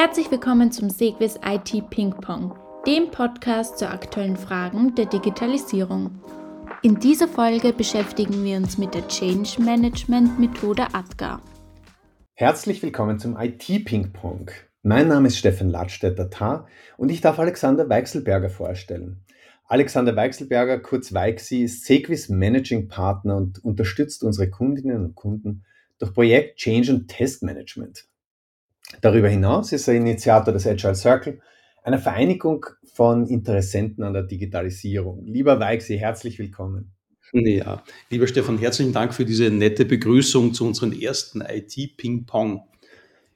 Herzlich willkommen zum Segwis IT Ping Pong, dem Podcast zu aktuellen Fragen der Digitalisierung. In dieser Folge beschäftigen wir uns mit der Change Management Methode ATGA. Herzlich willkommen zum IT Ping Pong. Mein Name ist Stefan Ladstätter und ich darf Alexander Weichselberger vorstellen. Alexander Weichselberger, kurz Weichsi, ist Segwis Managing Partner und unterstützt unsere Kundinnen und Kunden durch Projekt Change und Testmanagement. Darüber hinaus ist er Initiator des Agile Circle, einer Vereinigung von Interessenten an der Digitalisierung. Lieber Weichsi, herzlich willkommen. Ja, lieber Stefan, herzlichen Dank für diese nette Begrüßung zu unserem ersten IT-Ping-Pong.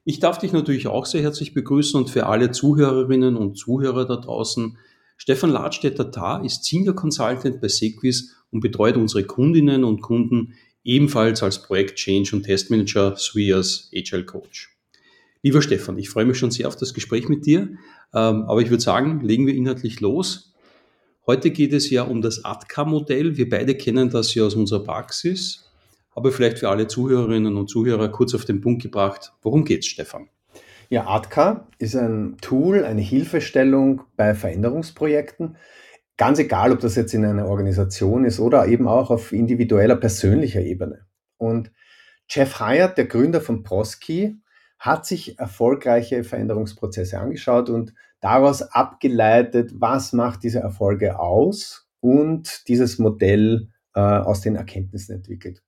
Ich darf dich natürlich auch sehr herzlich begrüßen und für alle Zuhörerinnen und Zuhörer da draußen. Stefan Ladstätter-Tar ist Senior Consultant bei Sequis und betreut unsere Kundinnen und Kunden ebenfalls als Projekt Change und Testmanager sowie als Agile Coach. Lieber Stefan, ich freue mich schon sehr auf das Gespräch mit dir, ähm, aber ich würde sagen, legen wir inhaltlich los. Heute geht es ja um das ATKA-Modell. Wir beide kennen das ja aus unserer Praxis, aber vielleicht für alle Zuhörerinnen und Zuhörer kurz auf den Punkt gebracht. Worum geht es, Stefan? Ja, ATKA ist ein Tool, eine Hilfestellung bei Veränderungsprojekten. Ganz egal, ob das jetzt in einer Organisation ist oder eben auch auf individueller, persönlicher Ebene. Und Jeff Hyatt, der Gründer von Prosky, hat sich erfolgreiche Veränderungsprozesse angeschaut und daraus abgeleitet, was macht diese Erfolge aus und dieses Modell äh, aus den Erkenntnissen entwickelt.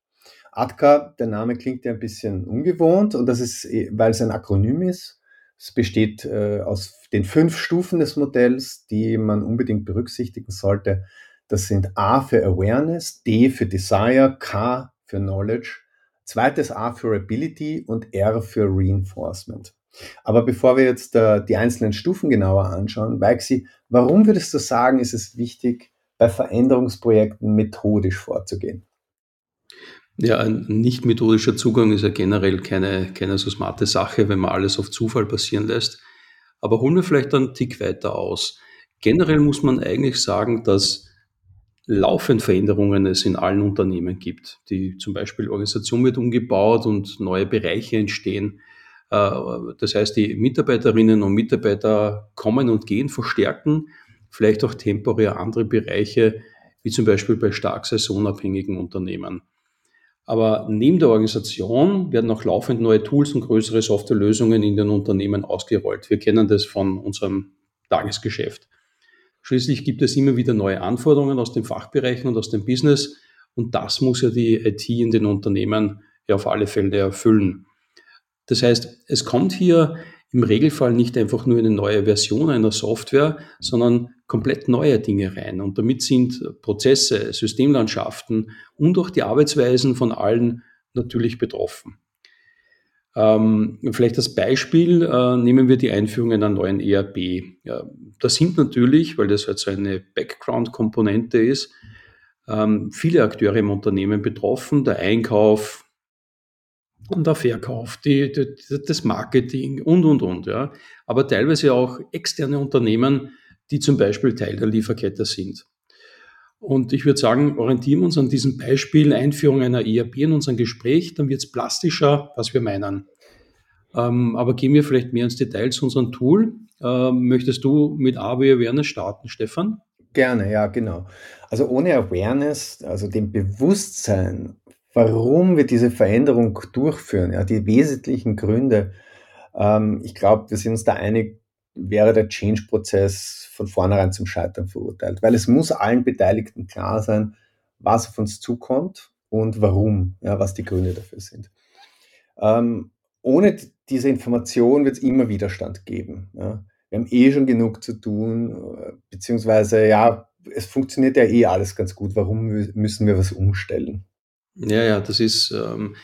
ATKA, der Name klingt ja ein bisschen ungewohnt und das ist, eh, weil es ein Akronym ist. Es besteht äh, aus den fünf Stufen des Modells, die man unbedingt berücksichtigen sollte. Das sind A für Awareness, D für Desire, K für Knowledge zweites A für Ability und R für Reinforcement. Aber bevor wir jetzt äh, die einzelnen Stufen genauer anschauen, Weixi, warum würdest du sagen, ist es wichtig, bei Veränderungsprojekten methodisch vorzugehen? Ja, ein nicht methodischer Zugang ist ja generell keine, keine so smarte Sache, wenn man alles auf Zufall passieren lässt. Aber holen wir vielleicht einen Tick weiter aus. Generell muss man eigentlich sagen, dass laufend Veränderungen es in allen Unternehmen gibt. Die zum Beispiel Organisation wird umgebaut und neue Bereiche entstehen. Äh, das heißt, die Mitarbeiterinnen und Mitarbeiter kommen und gehen, verstärken vielleicht auch temporär andere Bereiche, wie zum Beispiel bei stark saisonabhängigen Unternehmen. Aber neben der Organisation werden auch laufend neue Tools und größere Softwarelösungen in den Unternehmen ausgerollt. Wir kennen das von unserem Tagesgeschäft. Schließlich gibt es immer wieder neue Anforderungen aus den Fachbereichen und aus dem Business und das muss ja die IT in den Unternehmen ja auf alle Fälle erfüllen. Das heißt, es kommt hier im Regelfall nicht einfach nur eine neue Version einer Software, sondern komplett neue Dinge rein. Und damit sind Prozesse, Systemlandschaften und auch die Arbeitsweisen von allen natürlich betroffen. Ähm, vielleicht als Beispiel äh, nehmen wir die Einführung einer neuen ERP. Ja, das sind natürlich, weil das halt so eine Background-Komponente ist, ähm, viele Akteure im Unternehmen betroffen. Der Einkauf und der Verkauf, die, die, das Marketing und, und, und. Ja. Aber teilweise auch externe Unternehmen, die zum Beispiel Teil der Lieferkette sind. Und ich würde sagen, orientieren wir uns an diesem Beispiel Einführung einer ERP in unserem Gespräch, dann wird es plastischer, was wir meinen. Ähm, aber gehen wir vielleicht mehr ins Detail zu unserem Tool. Ähm, möchtest du mit AW Awareness starten, Stefan? Gerne, ja, genau. Also ohne Awareness, also dem Bewusstsein, warum wir diese Veränderung durchführen, ja, die wesentlichen Gründe, ähm, ich glaube, wir sind uns da einig, wäre der Change-Prozess von vornherein zum Scheitern verurteilt, weil es muss allen Beteiligten klar sein, was auf uns zukommt und warum, ja, was die Gründe dafür sind. Ähm, ohne diese Information wird es immer Widerstand geben. Ja. Wir haben eh schon genug zu tun, äh, beziehungsweise ja, es funktioniert ja eh alles ganz gut. Warum müssen wir was umstellen? Ja, ja, das ist ähm,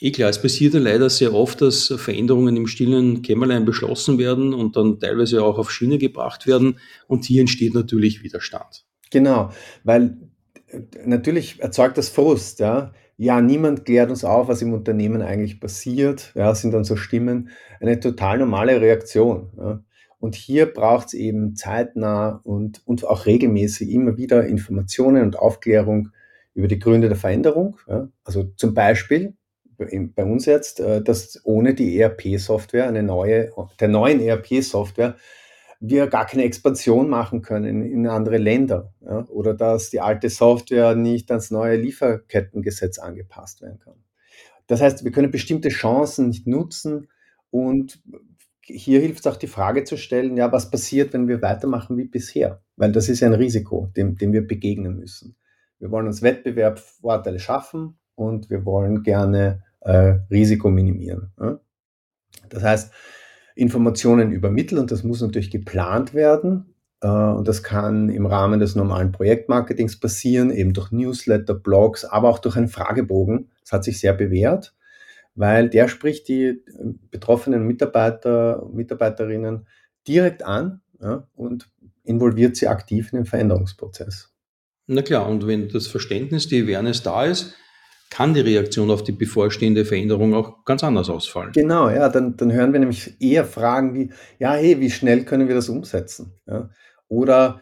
eh klar. Es passiert ja leider sehr oft, dass Veränderungen im stillen Kämmerlein beschlossen werden und dann teilweise auch auf Schiene gebracht werden. Und hier entsteht natürlich Widerstand. Genau, weil äh, natürlich erzeugt das Frust, ja ja, niemand klärt uns auf, was im Unternehmen eigentlich passiert, ja, sind dann so Stimmen, eine total normale Reaktion. Ja. Und hier braucht es eben zeitnah und, und auch regelmäßig immer wieder Informationen und Aufklärung über die Gründe der Veränderung. Ja. Also zum Beispiel bei uns jetzt, äh, dass ohne die ERP-Software, eine neue, der neuen ERP-Software, wir gar keine Expansion machen können in andere Länder. Ja? Oder dass die alte Software nicht ans neue Lieferkettengesetz angepasst werden kann. Das heißt, wir können bestimmte Chancen nicht nutzen und hier hilft es auch die Frage zu stellen, ja, was passiert, wenn wir weitermachen wie bisher? Weil das ist ja ein Risiko, dem, dem wir begegnen müssen. Wir wollen uns Wettbewerbsvorteile schaffen und wir wollen gerne äh, Risiko minimieren. Ja? Das heißt, Informationen übermitteln und das muss natürlich geplant werden. Äh, und das kann im Rahmen des normalen Projektmarketings passieren, eben durch Newsletter, Blogs, aber auch durch einen Fragebogen. Das hat sich sehr bewährt, weil der spricht die äh, betroffenen Mitarbeiter und Mitarbeiterinnen direkt an ja, und involviert sie aktiv in den Veränderungsprozess. Na klar, und wenn das Verständnis, die Awareness da ist, kann die Reaktion auf die bevorstehende Veränderung auch ganz anders ausfallen. Genau, ja, dann, dann hören wir nämlich eher Fragen wie, ja, hey, wie schnell können wir das umsetzen? Ja? Oder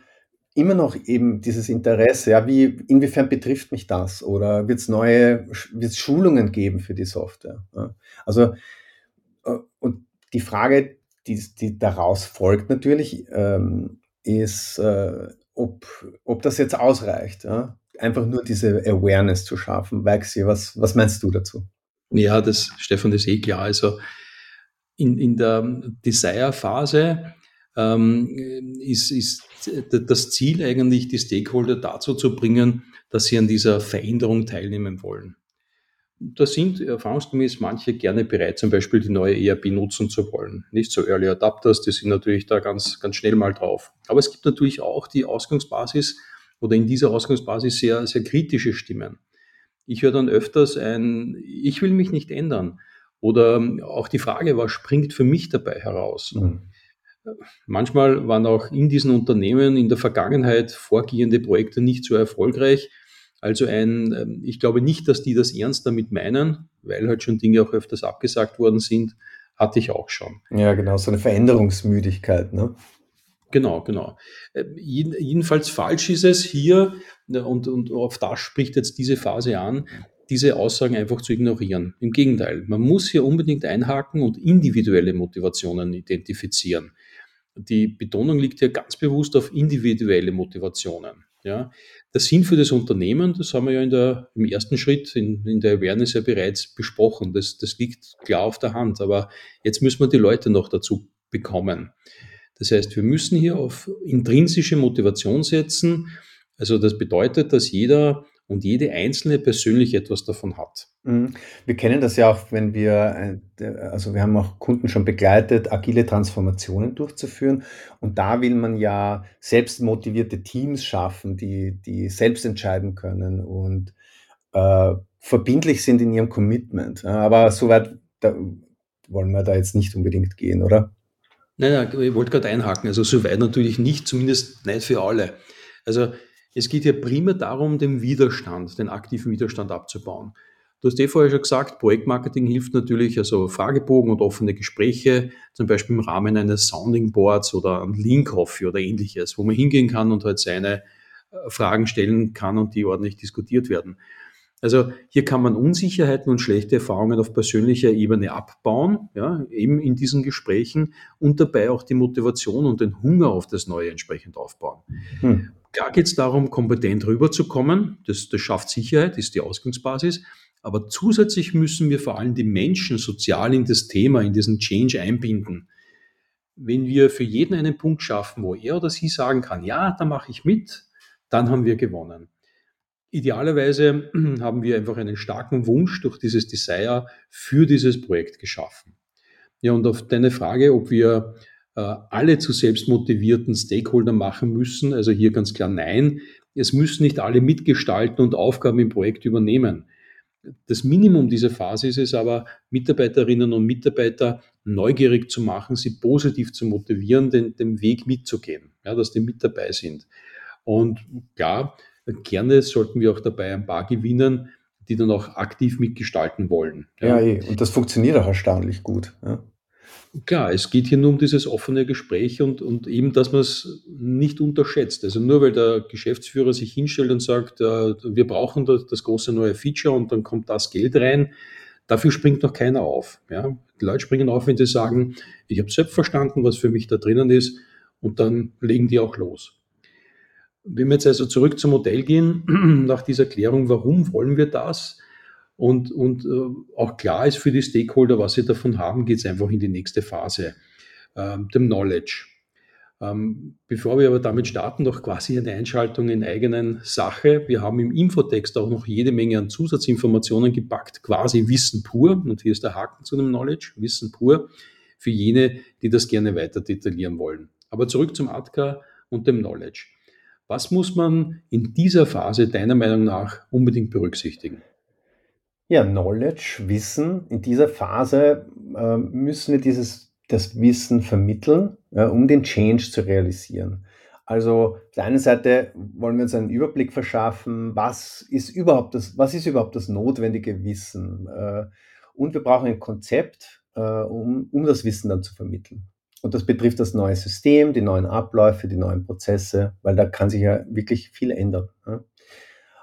immer noch eben dieses Interesse, ja, wie, inwiefern betrifft mich das? Oder wird es neue, wird es Schulungen geben für die Software? Ja? Also, äh, und die Frage, die, die daraus folgt natürlich, ähm, ist, äh, ob, ob das jetzt ausreicht. Ja? Einfach nur diese Awareness zu schaffen. Weixi, was, was meinst du dazu? Ja, das, Stefan, das ist eh klar. Also in, in der Desire-Phase ähm, ist, ist das Ziel eigentlich, die Stakeholder dazu zu bringen, dass sie an dieser Veränderung teilnehmen wollen. Da sind erfahrungsgemäß manche gerne bereit, zum Beispiel die neue ERP nutzen zu wollen. Nicht so Early Adapters, die sind natürlich da ganz, ganz schnell mal drauf. Aber es gibt natürlich auch die Ausgangsbasis oder in dieser Ausgangsbasis sehr, sehr kritische Stimmen. Ich höre dann öfters ein, ich will mich nicht ändern. Oder auch die Frage, was springt für mich dabei heraus? Mhm. Manchmal waren auch in diesen Unternehmen in der Vergangenheit vorgehende Projekte nicht so erfolgreich also ein, ähm, ich glaube nicht, dass die das ernst damit meinen, weil halt schon Dinge auch öfters abgesagt worden sind, hatte ich auch schon. Ja, genau, so eine Veränderungsmüdigkeit, ne? Genau, genau. Ähm, jedenfalls falsch ist es hier, ne, und, und auf das spricht jetzt diese Phase an, diese Aussagen einfach zu ignorieren. Im Gegenteil, man muss hier unbedingt einhaken und individuelle Motivationen identifizieren. Die Betonung liegt hier ganz bewusst auf individuelle Motivationen. Ja. Der Sinn für das Unternehmen, das haben wir ja der, im ersten Schritt in, in der Awareness ja bereits besprochen. Das, das liegt klar auf der Hand. Aber jetzt müssen wir die Leute noch dazu bekommen. Das heißt, wir müssen hier auf intrinsische Motivation setzen. Also das bedeutet, dass jeder und jede einzelne persönlich etwas davon hat. Mhm. Wir kennen das ja auch, wenn wir, äh, also wir haben auch Kunden schon begleitet, agile Transformationen durchzuführen. Und da will man ja selbst motivierte Teams schaffen, die, die selbst entscheiden können und äh, verbindlich sind in ihrem Commitment. Aber soweit wollen wir da jetzt nicht unbedingt gehen, oder? Nein, nein, ich wollte gerade einhaken. Also soweit natürlich nicht, zumindest nicht für alle. Also es geht ja primär darum, den Widerstand, den aktiven Widerstand abzubauen. Du hast eh vorher schon gesagt, Projektmarketing hilft natürlich, also Fragebogen und offene Gespräche, zum Beispiel im Rahmen eines Sounding Boards oder ein Link Coffee oder ähnliches, wo man hingehen kann und halt seine äh, Fragen stellen kann und die ordentlich diskutiert werden. Also hier kann man Unsicherheiten und schlechte Erfahrungen auf persönlicher Ebene abbauen, ja, eben in diesen Gesprächen und dabei auch die Motivation und den Hunger auf das Neue entsprechend aufbauen. Hm. Klar geht es darum, kompetent rüberzukommen. Das, das schafft Sicherheit, ist die Ausgangsbasis. Aber zusätzlich müssen wir vor allem die Menschen sozial in das Thema, in diesen Change einbinden. Wenn wir für jeden einen Punkt schaffen, wo er oder sie sagen kann, ja, da mache ich mit, dann haben wir gewonnen. Idealerweise haben wir einfach einen starken Wunsch durch dieses Desire für dieses Projekt geschaffen. Ja, und auf deine Frage, ob wir äh, alle zu selbstmotivierten Stakeholdern machen müssen. Also hier ganz klar nein. Es müssen nicht alle mitgestalten und Aufgaben im Projekt übernehmen. Das Minimum dieser Phase ist es aber, Mitarbeiterinnen und Mitarbeiter neugierig zu machen, sie positiv zu motivieren, den, den Weg mitzugehen, ja, dass die mit dabei sind. Und klar, gerne sollten wir auch dabei ein paar gewinnen, die dann auch aktiv mitgestalten wollen. Ja, ja eh. und das funktioniert auch erstaunlich gut. Ja. Klar, es geht hier nur um dieses offene Gespräch und, und eben, dass man es nicht unterschätzt. Also nur weil der Geschäftsführer sich hinstellt und sagt, äh, wir brauchen das, das, große neue Feature und dann kommt das Geld rein, Dafür springt noch keiner auf. Ja? Die Leute springen auf, wenn sie sagen, ich habe selbst verstanden, was für mich da drinnen ist, und dann legen die auch los. Wenn wir jetzt also zurück zum Modell gehen, nach dieser Erklärung, warum wollen wir das? Und, und äh, auch klar ist für die Stakeholder, was sie davon haben, geht es einfach in die nächste Phase, äh, dem Knowledge. Ähm, bevor wir aber damit starten, noch quasi eine Einschaltung in eigenen Sache. Wir haben im Infotext auch noch jede Menge an Zusatzinformationen gepackt, quasi Wissen pur. Und hier ist der Haken zu dem Knowledge, Wissen pur, für jene, die das gerne weiter detaillieren wollen. Aber zurück zum ATKA und dem Knowledge. Was muss man in dieser Phase deiner Meinung nach unbedingt berücksichtigen? Ja, Knowledge, Wissen. In dieser Phase äh, müssen wir dieses, das Wissen vermitteln, ja, um den Change zu realisieren. Also auf der einen Seite wollen wir uns einen Überblick verschaffen, was ist überhaupt das, was ist überhaupt das notwendige Wissen? Äh, und wir brauchen ein Konzept, äh, um, um das Wissen dann zu vermitteln. Und das betrifft das neue System, die neuen Abläufe, die neuen Prozesse, weil da kann sich ja wirklich viel ändern.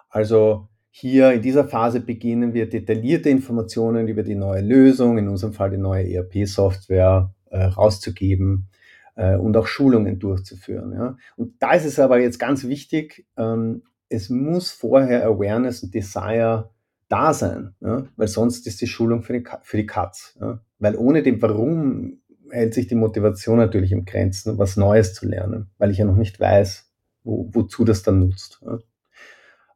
Also hier in dieser Phase beginnen wir detaillierte Informationen über die neue Lösung, in unserem Fall die neue ERP-Software, äh, rauszugeben äh, und auch Schulungen durchzuführen. Und da ist es aber jetzt ganz wichtig, ähm, es muss vorher Awareness und Desire da sein, weil sonst ist die Schulung für die, für die Katz. Weil ohne dem Warum hält sich die Motivation natürlich im Grenzen, was Neues zu lernen, weil ich ja noch nicht weiß, wo, wozu das dann nutzt.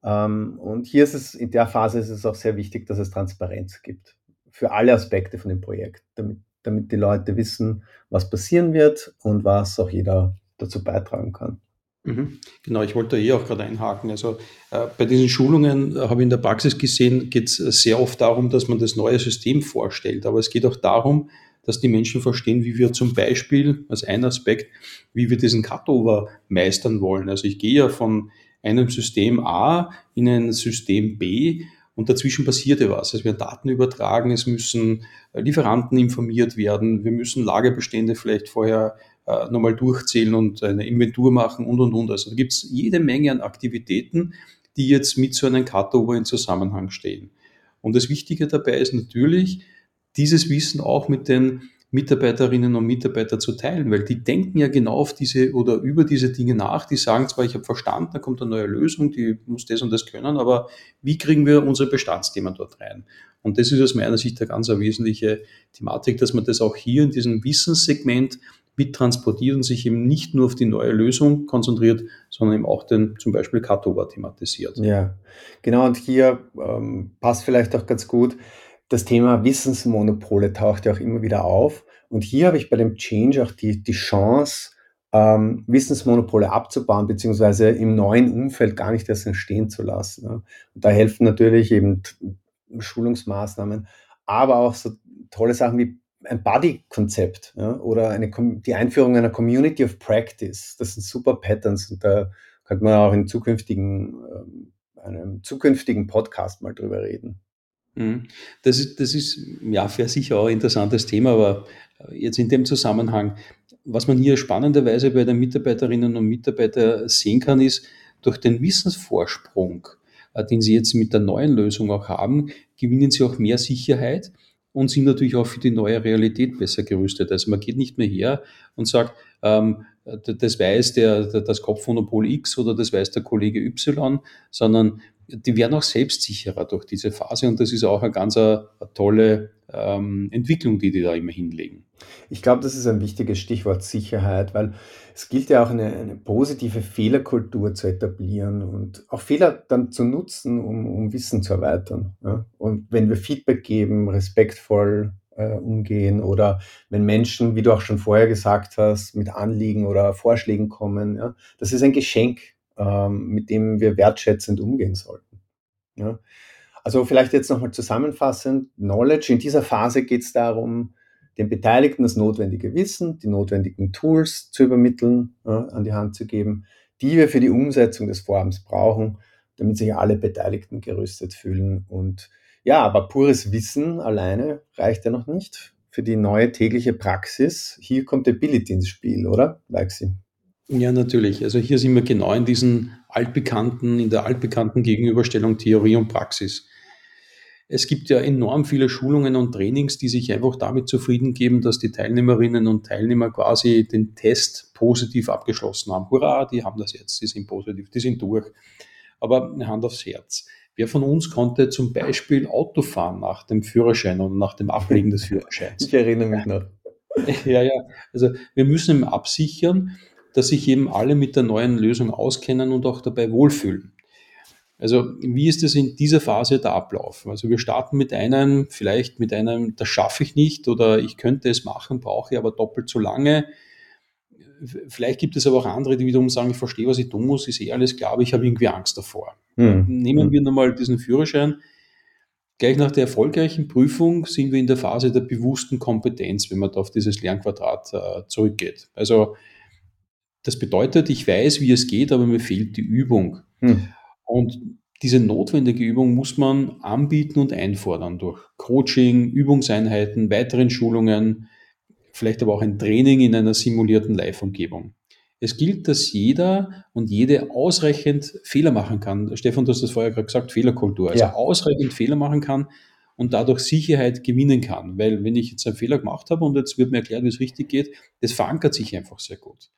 Ähm, und hier ist es, in der Phase ist es auch sehr wichtig, dass es Transparenz gibt für alle Aspekte von dem Projekt, damit, damit die Leute wissen, was passieren wird und was auch jeder dazu beitragen kann. Mhm. Genau, ich wollte hier auch gerade einhaken. Also äh, bei diesen Schulungen äh, habe ich in der Praxis gesehen, geht es sehr oft darum, dass man das neue System vorstellt. Aber es geht auch darum, dass die Menschen verstehen, wie wir zum Beispiel als ein Aspekt, wie wir diesen Cutover meistern wollen. Also ich gehe ja von einem System A in ein System B und dazwischen passiert ja was. Es werden Daten übertragen, es müssen Lieferanten informiert werden, wir müssen Lagerbestände vielleicht vorher äh, nochmal durchzählen und eine Inventur machen und und und. Also da gibt es jede Menge an Aktivitäten, die jetzt mit so einem Cutover in Zusammenhang stehen. Und das Wichtige dabei ist natürlich, dieses Wissen auch mit den Mitarbeiterinnen und Mitarbeitern zu teilen, weil die denken ja genau auf diese oder über diese Dinge nach. Die sagen zwar, ich habe verstanden, da kommt eine neue Lösung, die muss das und das können, aber wie kriegen wir unsere Bestandsthemen dort rein? Und das ist aus meiner Sicht eine ganz wesentliche Thematik, dass man das auch hier in diesem Wissenssegment mit transportiert und sich eben nicht nur auf die neue Lösung konzentriert, sondern eben auch den zum Beispiel Cutover thematisiert. Ja, genau. Und hier ähm, passt vielleicht auch ganz gut, das Thema Wissensmonopole taucht ja auch immer wieder auf. Und hier habe ich bei dem Change auch die, die Chance, ähm, Wissensmonopole abzubauen, beziehungsweise im neuen Umfeld gar nicht erst entstehen zu lassen. Ja. Und da helfen natürlich eben Schulungsmaßnahmen, aber auch so tolle Sachen wie ein Buddy-Konzept ja, oder eine, die Einführung einer Community of Practice. Das sind super Patterns und da könnte man auch in zukünftigen, ähm, einem zukünftigen Podcast mal drüber reden. Mhm. Das ist, das ist ja für sicher auch ein interessantes Thema, aber jetzt in dem Zusammenhang, was man hier spannenderweise bei den Mitarbeiterinnen und Mitarbeitern sehen kann, ist, durch den Wissensvorsprung, äh, den sie jetzt mit der neuen Lösung auch haben, gewinnen sie auch mehr Sicherheit und sind natürlich auch für die neue Realität besser gerüstet. Also man geht nicht mehr her und sagt, ähm, das weiß der, das Kopfmonopol X oder das weiß der Kollege Y, sondern die werden auch selbstsicherer durch diese Phase und das ist auch eine ganz eine, eine tolle ähm, Entwicklung, die die da immer hinlegen. Ich glaube, das ist ein wichtiges Stichwort Sicherheit, weil es gilt ja auch eine, eine positive Fehlerkultur zu etablieren und auch Fehler dann zu nutzen, um, um Wissen zu erweitern. Ja? Und wenn wir Feedback geben, respektvoll äh, umgehen oder wenn Menschen, wie du auch schon vorher gesagt hast, mit Anliegen oder Vorschlägen kommen, ja? das ist ein Geschenk ähm, mit dem wir wertschätzend umgehen sollten. Ja? Also vielleicht jetzt nochmal zusammenfassend, Knowledge, in dieser Phase geht es darum, den Beteiligten das notwendige Wissen, die notwendigen Tools zu übermitteln, ja, an die Hand zu geben, die wir für die Umsetzung des Vorhabens brauchen, damit sich alle Beteiligten gerüstet fühlen. Und ja, aber pures Wissen alleine reicht ja noch nicht für die neue tägliche Praxis. Hier kommt Ability ins Spiel, oder, Leixi? Ja, natürlich. Also hier sind wir genau in diesen altbekannten, in der altbekannten Gegenüberstellung Theorie und Praxis. Es gibt ja enorm viele Schulungen und Trainings, die sich einfach damit zufrieden geben, dass die Teilnehmerinnen und Teilnehmer quasi den Test positiv abgeschlossen haben. Hurra, die haben das jetzt, die sind positiv, die sind durch. Aber Hand aufs Herz. Wer von uns konnte zum Beispiel Auto fahren nach dem Führerschein und nach dem Ablegen des Führerscheins? Ich erinnere mich noch. Ja, ja. Also wir müssen absichern, dass sich eben alle mit der neuen Lösung auskennen und auch dabei wohlfühlen. Also wie ist es in dieser Phase der Ablauf? Also wir starten mit einem, vielleicht mit einem, das schaffe ich nicht oder ich könnte es machen, brauche ich aber doppelt so lange. Vielleicht gibt es aber auch andere, die wiederum sagen, ich verstehe, was ich tun muss, ist eh alles klar, aber ich habe irgendwie Angst davor. Hm. Nehmen hm. wir nochmal diesen Führerschein. Gleich nach der erfolgreichen Prüfung sind wir in der Phase der bewussten Kompetenz, wenn man da auf dieses Lernquadrat äh, zurückgeht. Also das bedeutet, ich weiß, wie es geht, aber mir fehlt die Übung. Hm. Und diese notwendige Übung muss man anbieten und einfordern durch Coaching, Übungseinheiten, weiteren Schulungen, vielleicht aber auch ein Training in einer simulierten Live-Umgebung. Es gilt, dass jeder und jede ausreichend Fehler machen kann. Stefan, du hast das vorher gerade gesagt, Fehlerkultur. Also ja. ausreichend Fehler machen kann und dadurch Sicherheit gewinnen kann. Weil wenn ich jetzt einen Fehler gemacht habe und jetzt wird mir erklärt, wie es richtig geht, das verankert sich einfach sehr gut.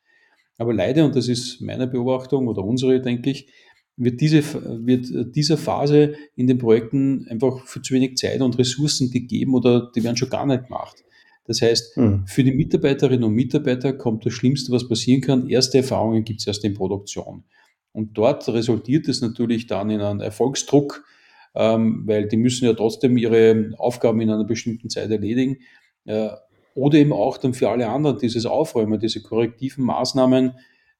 Aber leider, und das ist meine Beobachtung oder unsere, denke ich, wird, diese, wird dieser Phase in den Projekten einfach für zu wenig Zeit und Ressourcen gegeben oder die werden schon gar nicht gemacht. Das heißt, hm. für die Mitarbeiterinnen und Mitarbeiter kommt das Schlimmste, was passieren kann. Erste Erfahrungen gibt es erst in Produktion. Und dort resultiert es natürlich dann in einen Erfolgsdruck, ähm, weil die müssen ja trotzdem ihre Aufgaben in einer bestimmten Zeit erledigen. Äh, oder eben auch dann für alle anderen dieses Aufräumen, diese korrektiven Maßnahmen,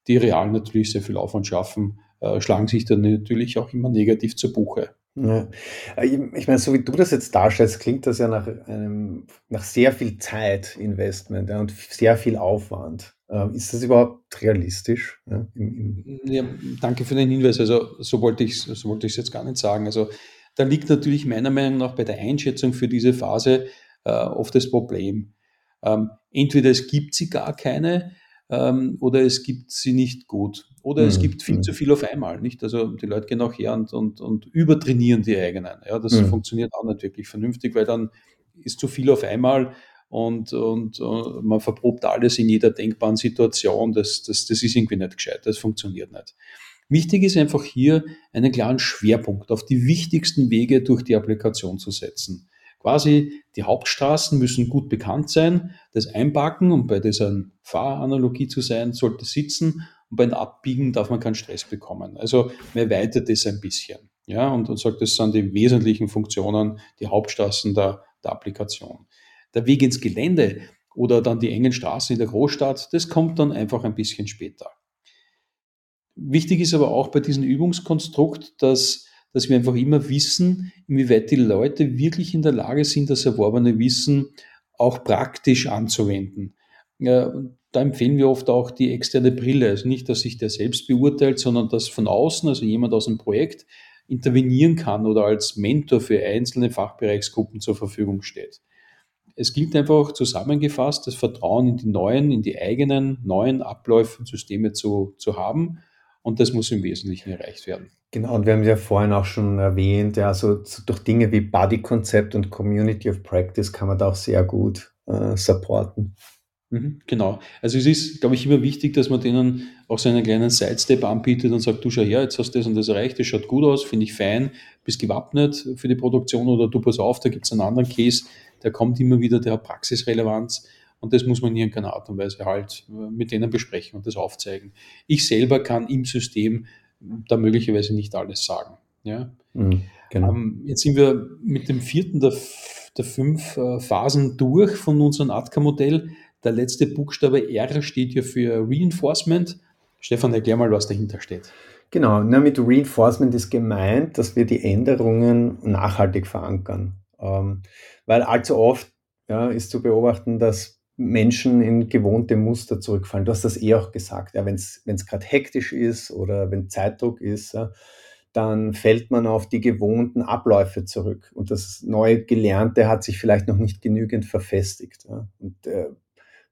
die real natürlich sehr viel Aufwand schaffen, äh, schlagen sich dann natürlich auch immer negativ zu Buche. Ja. Äh, ich meine, so wie du das jetzt darstellst, klingt das ja nach einem, nach sehr viel Zeit Investment ja, und sehr viel Aufwand. Äh, ist das überhaupt realistisch? Ja, im, im ja, danke für den Hinweis. Also so wollte ich so wollte ich es jetzt gar nicht sagen. Also da liegt natürlich meiner Meinung nach bei der Einschätzung für diese Phase äh, oft das Problem. Ähm, entweder es gibt sie gar keine ähm, oder es gibt sie nicht gut. Oder mhm. es gibt viel mhm. zu viel auf einmal, nicht? Also die Leute gehen auch her und, und, und übertrainieren die eigenen. Ja, das mhm. funktioniert auch nicht wirklich vernünftig, weil dann ist zu viel auf einmal und, und, und äh, man verprobt alles in jeder denkbaren Situation. Das, das, das ist irgendwie nicht gescheit, das funktioniert nicht. Wichtig ist einfach hier einen klaren Schwerpunkt auf die wichtigsten Wege durch die Applikation zu setzen. Quasi die Hauptstraßen müssen gut bekannt sein. Das Einpacken, um bei dieser Fahranalogie zu sein, sollte sitzen und beim Abbiegen darf man keinen Stress bekommen. Also man erweitert das ein bisschen. Ja, und, und sagt, das sind die wesentlichen Funktionen, die Hauptstraßen der, der Applikation. Der Weg ins Gelände oder dann die engen Straßen in der Großstadt, das kommt dann einfach ein bisschen später. Wichtig ist aber auch bei diesem Übungskonstrukt, dass dass wir einfach immer wissen, inwieweit die Leute wirklich in der Lage sind, das erworbene Wissen auch praktisch anzuwenden. Da empfehlen wir oft auch die externe Brille. Also nicht, dass sich der selbst beurteilt, sondern dass von außen, also jemand aus dem Projekt, intervenieren kann oder als Mentor für einzelne Fachbereichsgruppen zur Verfügung steht. Es gilt einfach zusammengefasst, das Vertrauen in die neuen, in die eigenen neuen Abläufe und Systeme zu, zu haben. Und das muss im Wesentlichen erreicht werden. Genau, und wir haben ja vorhin auch schon erwähnt, ja, so, so durch Dinge wie Buddy-Konzept und Community of Practice kann man da auch sehr gut äh, supporten. Mhm, genau. Also es ist, glaube ich, immer wichtig, dass man denen auch so einen kleinen Sidestep anbietet und sagt, du schau her, jetzt hast du das und das erreicht, das schaut gut aus, finde ich fein, bist gewappnet für die Produktion oder du pass auf, da gibt es einen anderen Case, der kommt immer wieder, der hat Praxisrelevanz und das muss man in irgendeiner Art und Weise halt äh, mit denen besprechen und das aufzeigen. Ich selber kann im System da möglicherweise nicht alles sagen. Ja? Mhm, genau. ähm, jetzt sind wir mit dem vierten der, der fünf äh, Phasen durch von unserem ATKA-Modell. Der letzte Buchstabe R steht ja für Reinforcement. Stefan, erklär mal, was dahinter steht. Genau, na, mit Reinforcement ist gemeint, dass wir die Änderungen nachhaltig verankern. Ähm, weil allzu oft ja, ist zu beobachten, dass Menschen in gewohnte Muster zurückfallen. Du hast das eh auch gesagt, ja, wenn es gerade hektisch ist oder wenn Zeitdruck ist, ja, dann fällt man auf die gewohnten Abläufe zurück und das neue Gelernte hat sich vielleicht noch nicht genügend verfestigt. Ja. Und äh,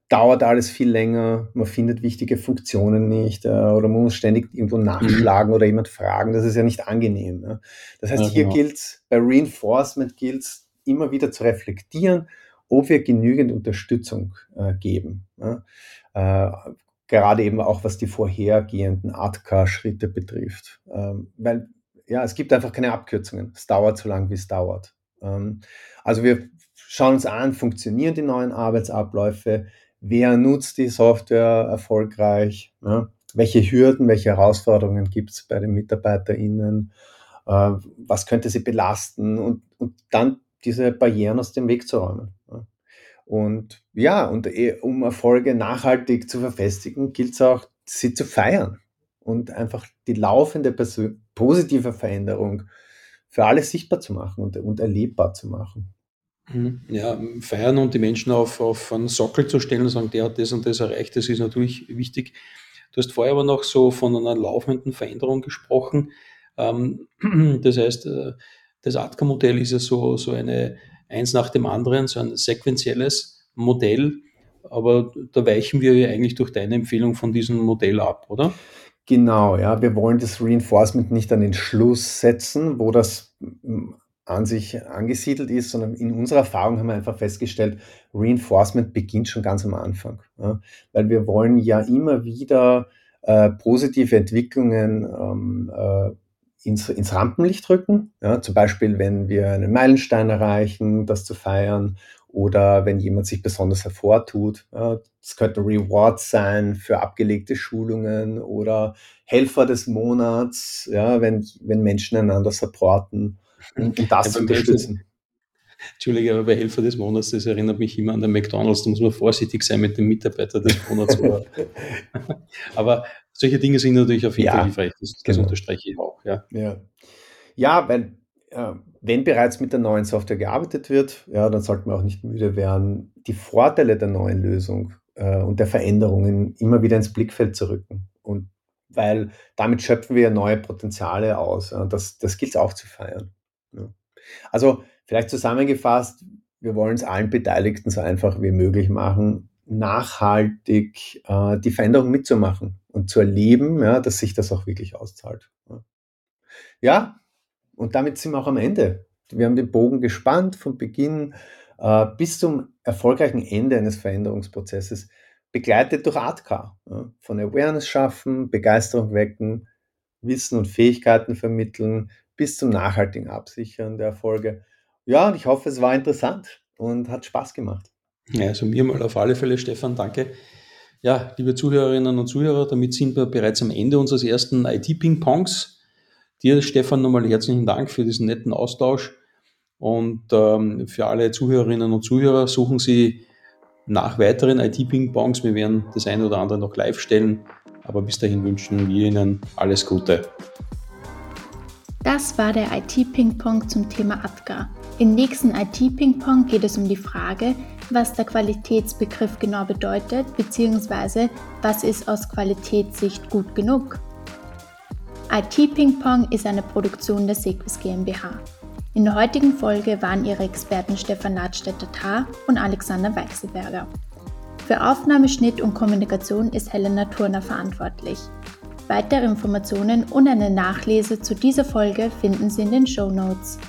dauert alles viel länger, man findet wichtige Funktionen nicht äh, oder man muss ständig irgendwo nachschlagen mhm. oder jemand fragen. Das ist ja nicht angenehm. Ja. Das heißt, ja, hier genau. gilt bei Reinforcement gilt immer wieder zu reflektieren, ob wir genügend Unterstützung äh, geben. Ja. Äh, gerade eben auch was die vorhergehenden ATK-Schritte betrifft. Ähm, weil ja, es gibt einfach keine Abkürzungen. Es dauert so lange, wie es dauert. Ähm, also wir schauen uns an, funktionieren die neuen Arbeitsabläufe, wer nutzt die Software erfolgreich, ja? welche Hürden, welche Herausforderungen gibt es bei den MitarbeiterInnen, äh, was könnte sie belasten und, und dann diese Barrieren aus dem Weg zu räumen. Und ja, und eh, um Erfolge nachhaltig zu verfestigen, gilt es auch, sie zu feiern und einfach die laufende positive Veränderung für alle sichtbar zu machen und, und erlebbar zu machen. Mhm. Ja, feiern und die Menschen auf, auf einen Sockel zu stellen und sagen, der hat das und das erreicht, das ist natürlich wichtig. Du hast vorher aber noch so von einer laufenden Veränderung gesprochen. Ähm, das heißt, äh, das ATKA-Modell ist ja so, so eine eins nach dem anderen, so ein sequenzielles Modell. Aber da weichen wir ja eigentlich durch deine Empfehlung von diesem Modell ab, oder? Genau, ja. Wir wollen das Reinforcement nicht an den Schluss setzen, wo das an sich angesiedelt ist, sondern in unserer Erfahrung haben wir einfach festgestellt, Reinforcement beginnt schon ganz am Anfang. Ja, weil wir wollen ja immer wieder äh, positive Entwicklungen ähm, äh, ins, ins Rampenlicht rücken. Ja, zum Beispiel, wenn wir einen Meilenstein erreichen, das zu feiern oder wenn jemand sich besonders hervortut. Ja, das könnte Rewards sein für abgelegte Schulungen oder Helfer des Monats, ja, wenn, wenn Menschen einander supporten um, um das zu unterstützen. Entschuldige, aber bei Helfer des Monats, das erinnert mich immer an den McDonalds, da muss man vorsichtig sein mit dem Mitarbeiter des Monats. aber solche Dinge sind natürlich auf jeden ja, Fall hilfreich, das, das genau. unterstreiche ich auch. Ja, ja. ja weil äh, wenn bereits mit der neuen Software gearbeitet wird, ja, dann sollte man auch nicht müde werden, die Vorteile der neuen Lösung äh, und der Veränderungen immer wieder ins Blickfeld zu rücken. Und weil damit schöpfen wir neue Potenziale aus. Ja, das, das gilt es auch zu feiern. Ja. Also vielleicht zusammengefasst, wir wollen es allen Beteiligten so einfach wie möglich machen, nachhaltig äh, die Veränderung mitzumachen und zu erleben, ja, dass sich das auch wirklich auszahlt. Ja. ja, und damit sind wir auch am Ende. Wir haben den Bogen gespannt von Beginn äh, bis zum erfolgreichen Ende eines Veränderungsprozesses, begleitet durch ARTCA. Ja, von Awareness schaffen, Begeisterung wecken, Wissen und Fähigkeiten vermitteln, bis zum nachhaltigen Absichern der Erfolge. Ja, und ich hoffe, es war interessant und hat Spaß gemacht. Ja, also mir mal auf alle Fälle, Stefan, danke. Ja, liebe Zuhörerinnen und Zuhörer, damit sind wir bereits am Ende unseres ersten IT-Ping-Pongs. Dir, Stefan, nochmal herzlichen Dank für diesen netten Austausch. Und ähm, für alle Zuhörerinnen und Zuhörer suchen Sie nach weiteren IT-Ping-Pongs. Wir werden das eine oder andere noch live stellen. Aber bis dahin wünschen wir Ihnen alles Gute. Das war der IT-Ping-Pong zum Thema ADGA. Im nächsten IT-Ping-Pong geht es um die Frage, was der Qualitätsbegriff genau bedeutet, bzw. was ist aus Qualitätssicht gut genug. IT-Ping-Pong ist eine Produktion der Sequis GmbH. In der heutigen Folge waren ihre Experten Stefan Ladstätter-Tar und Alexander Weichselberger. Für Aufnahme, Schnitt und Kommunikation ist Helena Turner verantwortlich. Weitere Informationen und eine Nachlese zu dieser Folge finden Sie in den Show Notes.